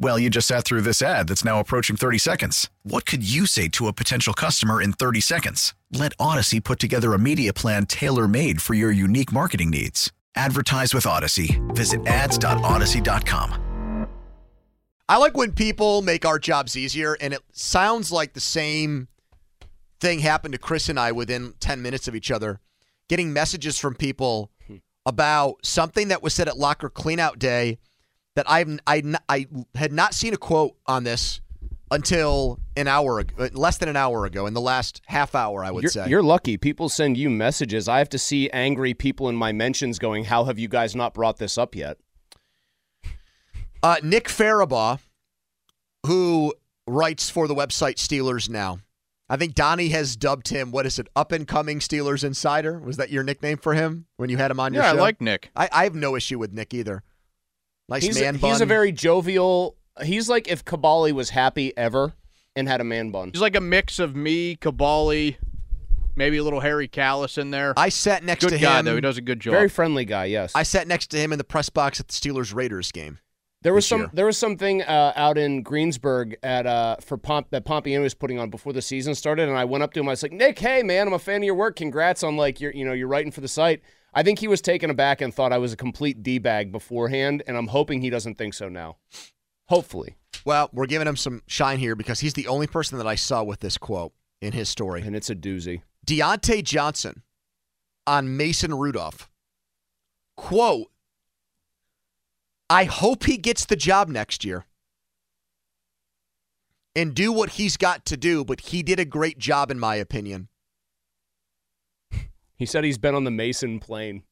Well, you just sat through this ad that's now approaching 30 seconds. What could you say to a potential customer in 30 seconds? Let Audacy put together a media plan tailor made for your unique marketing needs. Advertise with Audacy. Visit ads.audacy.com. I like when people make our jobs easier, and it sounds like the same thing happened to Chris and I within 10 minutes of each other. Getting messages from people hmm. about something that was said at locker cleanout day that I've I, I had not seen a quote on this until an hour ago, less than an hour ago, in the last half hour, I would you're, say. You're lucky. People send you messages. I have to see angry people in my mentions going, "How have you guys not brought this up yet?" Uh, Nick Farabaugh, who writes for the website Steelers Now. I think Donnie has dubbed him, what is it, up and coming Steelers insider? Was that your nickname for him when you had him on your yeah, show? I like Nick. I, I have no issue with Nick either. Nice he's man a, bun. He's a very jovial. He's like if Kaboly was happy ever and had a man bun. He's like a mix of me, Kaboly, maybe a little Harry Callis in there. I sat next good to him. Good guy though. He does a good job. Very friendly guy. Yes. I sat next to him in the press box at the Steelers Raiders game. There was some year. there was something uh, out in Greensburg at uh, for Pomp that Pompiano was putting on before the season started, and I went up to him. I was like, Nick, hey man, I'm a fan of your work. Congrats on like your you know you're writing for the site. I think he was taken aback and thought I was a complete d bag beforehand, and I'm hoping he doesn't think so now. Hopefully, Well, we're giving him some shine here because he's the only person that I saw with this quote in his story. and it's a doozy. Diontae Johnson on Mason Rudolph. Quote, I hope he gets the job next year and do what he's got to do, but he did a great job, in my opinion. He said he's been on the Mason plane.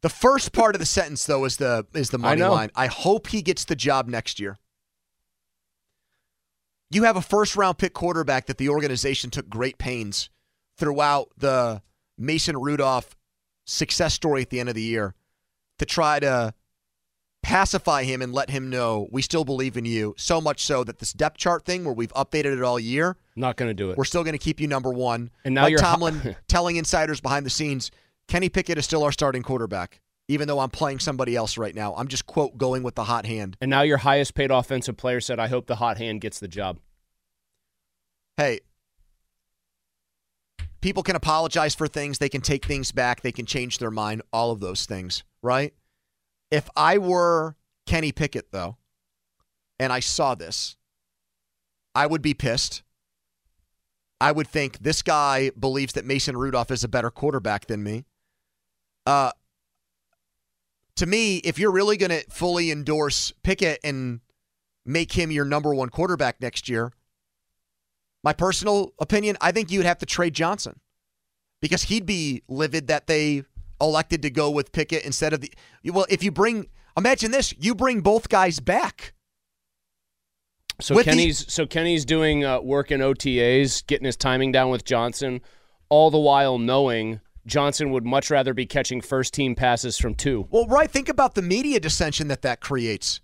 The first part of the sentence, though, is the is the money know. line. I hope he gets the job next year. You have a first round pick quarterback that the organization took great pains throughout the Mason Rudolph success story at the end of the year to try to pacify him and let him know we still believe in you. So much so that this depth chart thing where we've updated it all year, Not going to do it. we're still going to keep you number one. And now Mike you're- Tomlin telling insiders behind the scenes, Kenny Pickett is still our starting quarterback, even though I'm playing somebody else right now. I'm just quote going with the hot hand. And now your highest paid offensive player said, "I hope the hot hand gets the job." Hey, people can apologize for things, they can take things back, they can change their mind, all of those things, right? If I were Kenny Pickett, though, and I saw this, I would be pissed. I would think this guy believes that Mason Rudolph is a better quarterback than me. Uh, to me, if you're really going to fully endorse Pickett and make him your number one quarterback next year, my personal opinion, I think you'd have to trade Johnson because he'd be livid that they elected to go with Pickett instead of the. Well, if you bring, imagine this, you bring both guys back. So With the- Kenny's so Kenny's doing uh, work in OTAs, getting his timing down with Johnson, all the while knowing Johnson would much rather be catching first team passes from two. Well, right. Think about the media dissension that that creates.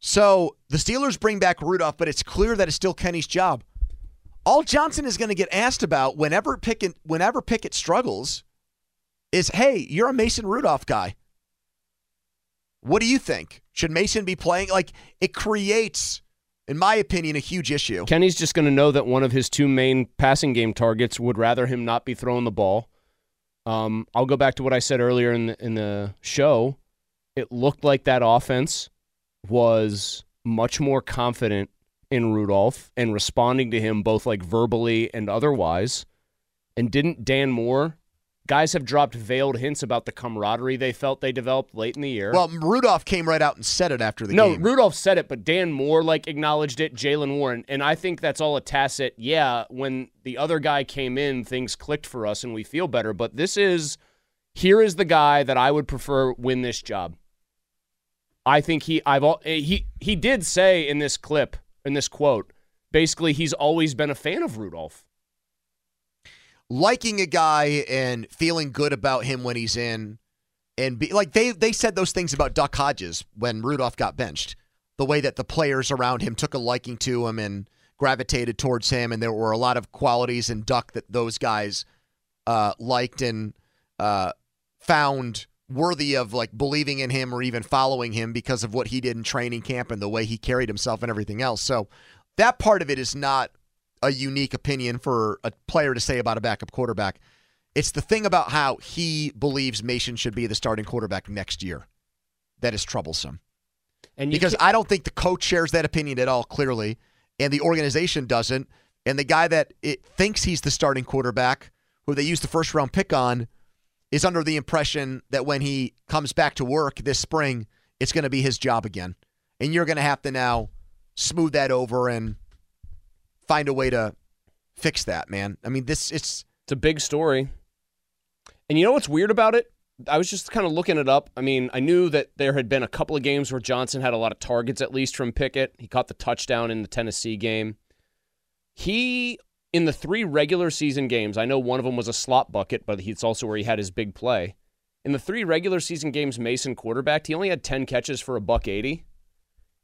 So the Steelers bring back Rudolph, but it's clear that it's still Kenny's job. All Johnson is going to get asked about whenever Pickett, whenever Pickett struggles, is, "Hey, you're a Mason Rudolph guy. What do you think? Should Mason be playing?" Like it creates, in my opinion, a huge issue. Kenny's just going to know that one of his two main passing game targets would rather him not be throwing the ball. Um, I'll go back to what I said earlier in the, in the show. It looked like that offense was much more confident in Rudolph and responding to him both like verbally and otherwise. And didn't Dan Moore Guys have dropped veiled hints about the camaraderie they felt they developed late in the year. Well, Rudolph came right out and said it after the no, game. No, Rudolph said it, but Dan Moore like acknowledged it. Jaylen Warren, and I think that's all a tacit. Yeah, when the other guy came in, things clicked for us and we feel better. But this is here is the guy that I would prefer win this job. I think he I've all eh, he he did say in this clip in this quote basically he's always been a fan of Rudolph. Liking a guy and feeling good about him when he's in and be like they they said those things about Duck Hodges when Rudolph got benched. The way that the players around him took a liking to him and gravitated towards him and there were a lot of qualities in Duck that those guys uh, liked and uh, found worthy of like believing in him or even following him because of what he did in training camp and the way he carried himself and everything else. So that part of it is not a unique opinion for a player to say about a backup quarterback. It's the thing about how he believes Mason should be the starting quarterback next year that is troublesome. And Because I don't think the coach shares that opinion at all clearly, and the organization doesn't. And the guy that it thinks he's the starting quarterback, who they used the first round pick on, is under the impression that when he comes back to work this spring, it's going to be his job again. And you're going to have to now smooth that over and find a way to fix that, man. I mean, this it's It's a big story. And you know what's weird about it? I was just kind of looking it up. I mean, I knew that there had been a couple of games where Johnson had a lot of targets, at least from Pickett. He caught the touchdown in the Tennessee game. He, in the three regular season games, I know one of them was a slot bucket, but it's also where he had his big play. In the three regular season games Mason quarterbacked, he only had 10 catches for a buck 80.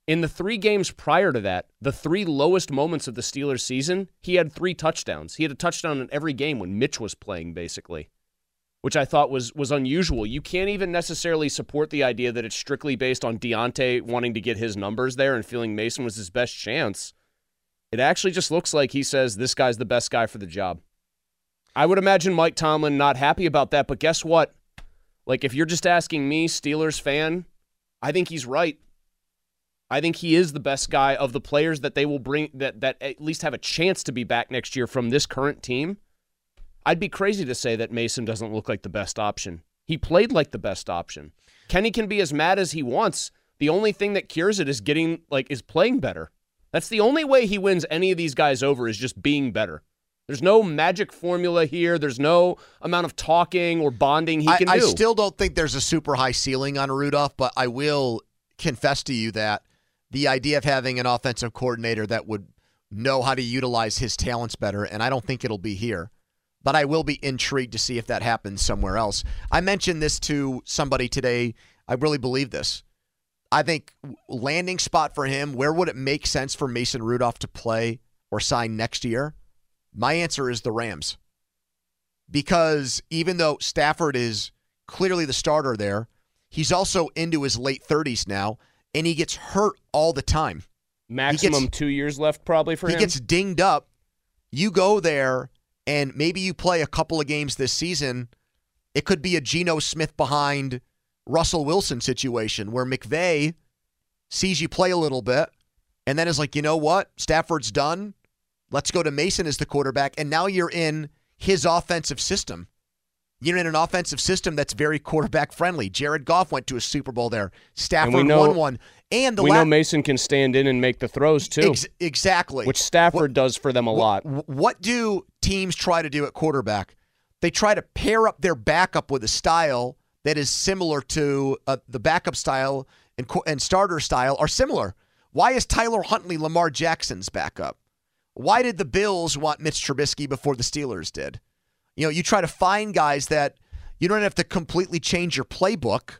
In the three games prior to that, the three lowest moments of the Steelers season, he had three touchdowns. He had a touchdown in every game when Mitch was playing, basically, which I thought was was unusual. You can't even necessarily support the idea that it's strictly based on Diontae wanting to get his numbers there and feeling Mason was his best chance. It actually just looks like he says this guy's the best guy for the job. I would imagine Mike Tomlin not happy about that, but guess what? Like if you're just asking me, Steelers fan, I think he's right. I think he is the best guy of the players that they will bring that that at least have a chance to be back next year from this current team. I'd be crazy to say that Mason doesn't look like the best option. He played like the best option. Kenny can be as mad as he wants. The only thing that cures it is getting like is playing better. That's the only way he wins any of these guys over is just being better. There's no magic formula here. There's no amount of talking or bonding he I, can I do. I still don't think there's a super high ceiling on Rudolph, but I will confess to you that the idea of having an offensive coordinator that would know how to utilize his talents better, and I don't think it'll be here, but I will be intrigued to see if that happens somewhere else. I mentioned this to somebody today. I really believe this. I think landing spot for him, where would it make sense for Mason Rudolph to play or sign next year? My answer is the Rams because even though Stafford is clearly the starter there, he's also into his late 30s now, and he gets hurt all the time. Maximum two years left probably for he him. He gets dinged up. You go there, and maybe you play a couple of games this season. It could be a Geno Smith behind Russell Wilson situation where McVay sees you play a little bit and then is like, you know what? Stafford's done. Let's go to Mason as the quarterback. And now you're in his offensive system. You're in an offensive system that's very quarterback friendly. Jared Goff went to a Super Bowl there. Stafford know- won one. And the we la- know Mason can stand in and make the throws too, Ex- exactly. which Stafford does for them a lot. What, what do teams try to do at quarterback? They try to pair up their backup with a style that is similar to uh, the backup style and, and starter style are similar. Why is Tyler Huntley Lamar Jackson's backup? Why did the Bills want Mitch Trubisky before the Steelers did? You know, you try to find guys that you don't have to completely change your playbook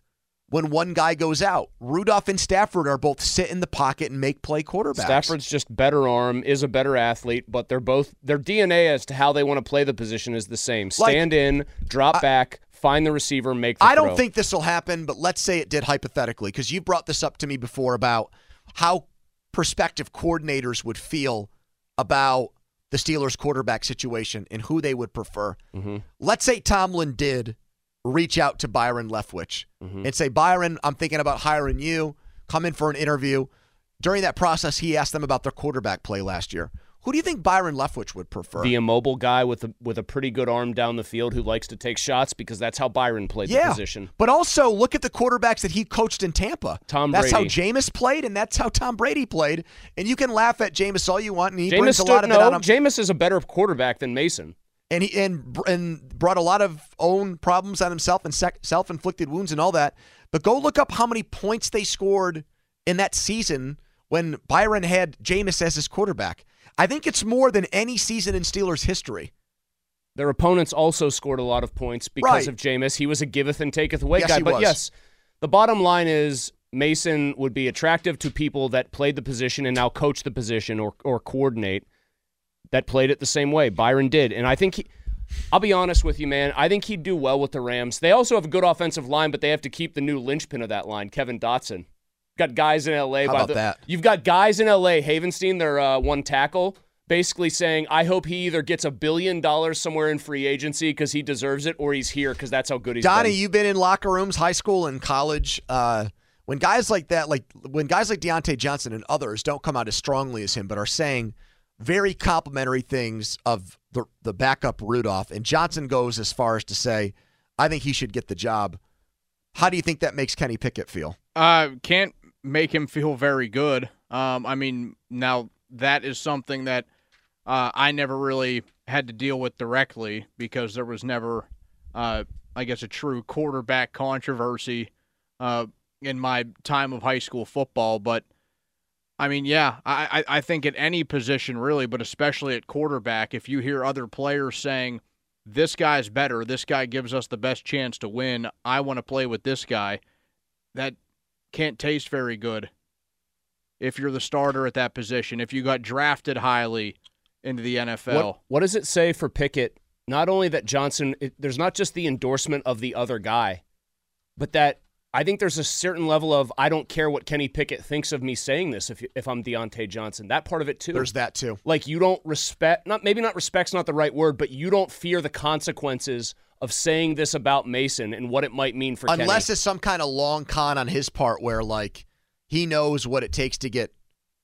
when one guy goes out. Rudolph and Stafford are both sit in the pocket and make play quarterbacks. Stafford's just better arm, is a better athlete, but they're both their DNA as to how they want to play the position is the same. Like- Stand in, drop back, find the receiver, make the I don't think this will happen, but let's say it did hypothetically, because you brought this up to me before about how prospective coordinators would feel about the Steelers quarterback situation and who they would prefer. Mm-hmm. Let's say Tomlin did reach out to Byron Leftwich Mm-hmm. and say, Byron, I'm thinking about hiring you. Come in for an interview. During that process, he asked them about their quarterback play last year. Who do you think Byron Leftwich would prefer? The immobile guy with a with a pretty good arm down the field who likes to take shots because that's how Byron played yeah, the position. but also look at the quarterbacks that he coached in Tampa. Tom That's how Brady. Jameis played, and that's how Tom Brady played. And you can laugh at Jameis all you want, and he Jameis brings a lot of no, it out of Jameis is a better quarterback than Mason. and he and and brought a lot of own problems on himself and sec- self-inflicted wounds and all that. But go look up how many points they scored in that season when Byron had Jameis as his quarterback. I think it's more than any season in Steelers history. Their opponents also scored a lot of points because Right. of Jameis. He was a giveth and taketh away Yes, guy. but was. yes, the bottom line is Mason would be attractive to people that played the position and now coach the position or or coordinate that played it the same way. Byron did. And I think he I'll be honest with you, man. I think he'd do well with the Rams. They also have a good offensive line, but they have to keep the new linchpin of that line, Kevin Dotson. Got guys in LA. How by about the, that? You've got guys in LA, Havenstein, their uh, one tackle, basically saying, I hope he either gets a billion dollars somewhere in free agency because he deserves it, or he's here because that's how good he's Donnie, been. you've been in locker rooms, high school and college. Uh, when guys like that, like when guys like Diontae Johnson and others don't come out as strongly as him, but are saying very complimentary things of the the backup Rudolph, and Johnson goes as far as to say, "I think he should get the job." How do you think that makes Kenny Pickett feel? Uh, can't make him feel very good. Um, I mean, now that is something that uh, I never really had to deal with directly because there was never, uh, I guess, a true quarterback controversy uh, in my time of high school football. But I mean, yeah, I, I think at any position really, but especially at quarterback, if you hear other players saying, this guy's better, this guy gives us the best chance to win, I want to play with this guy, that can't taste very good if you're the starter at that position, if you got drafted highly into the NFL. What, what does it say for Pickett? Not only that Johnson, it, there's not just the endorsement of the other guy, but that I think there's a certain level of I don't care what Kenny Pickett thinks of me saying this if if I'm Diontae Johnson. That part of it too. There's that too. like you don't respect not maybe not respect's not the right word, but you don't fear the consequences of saying this about Mason and what it might mean for Unless Kenny. it's some kind of long con on his part where like he knows what it takes to get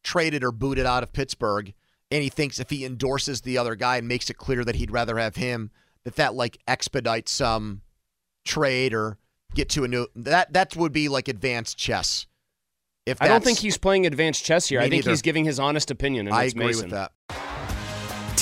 traded or booted out of Pittsburgh and he thinks if he endorses the other guy and makes it clear that he'd rather have him that that like expedites some trade or get to a new that that would be like advanced chess. If I don't think he's playing advanced chess here. I think neither. he's giving his honest opinion and I agree Mason. with that.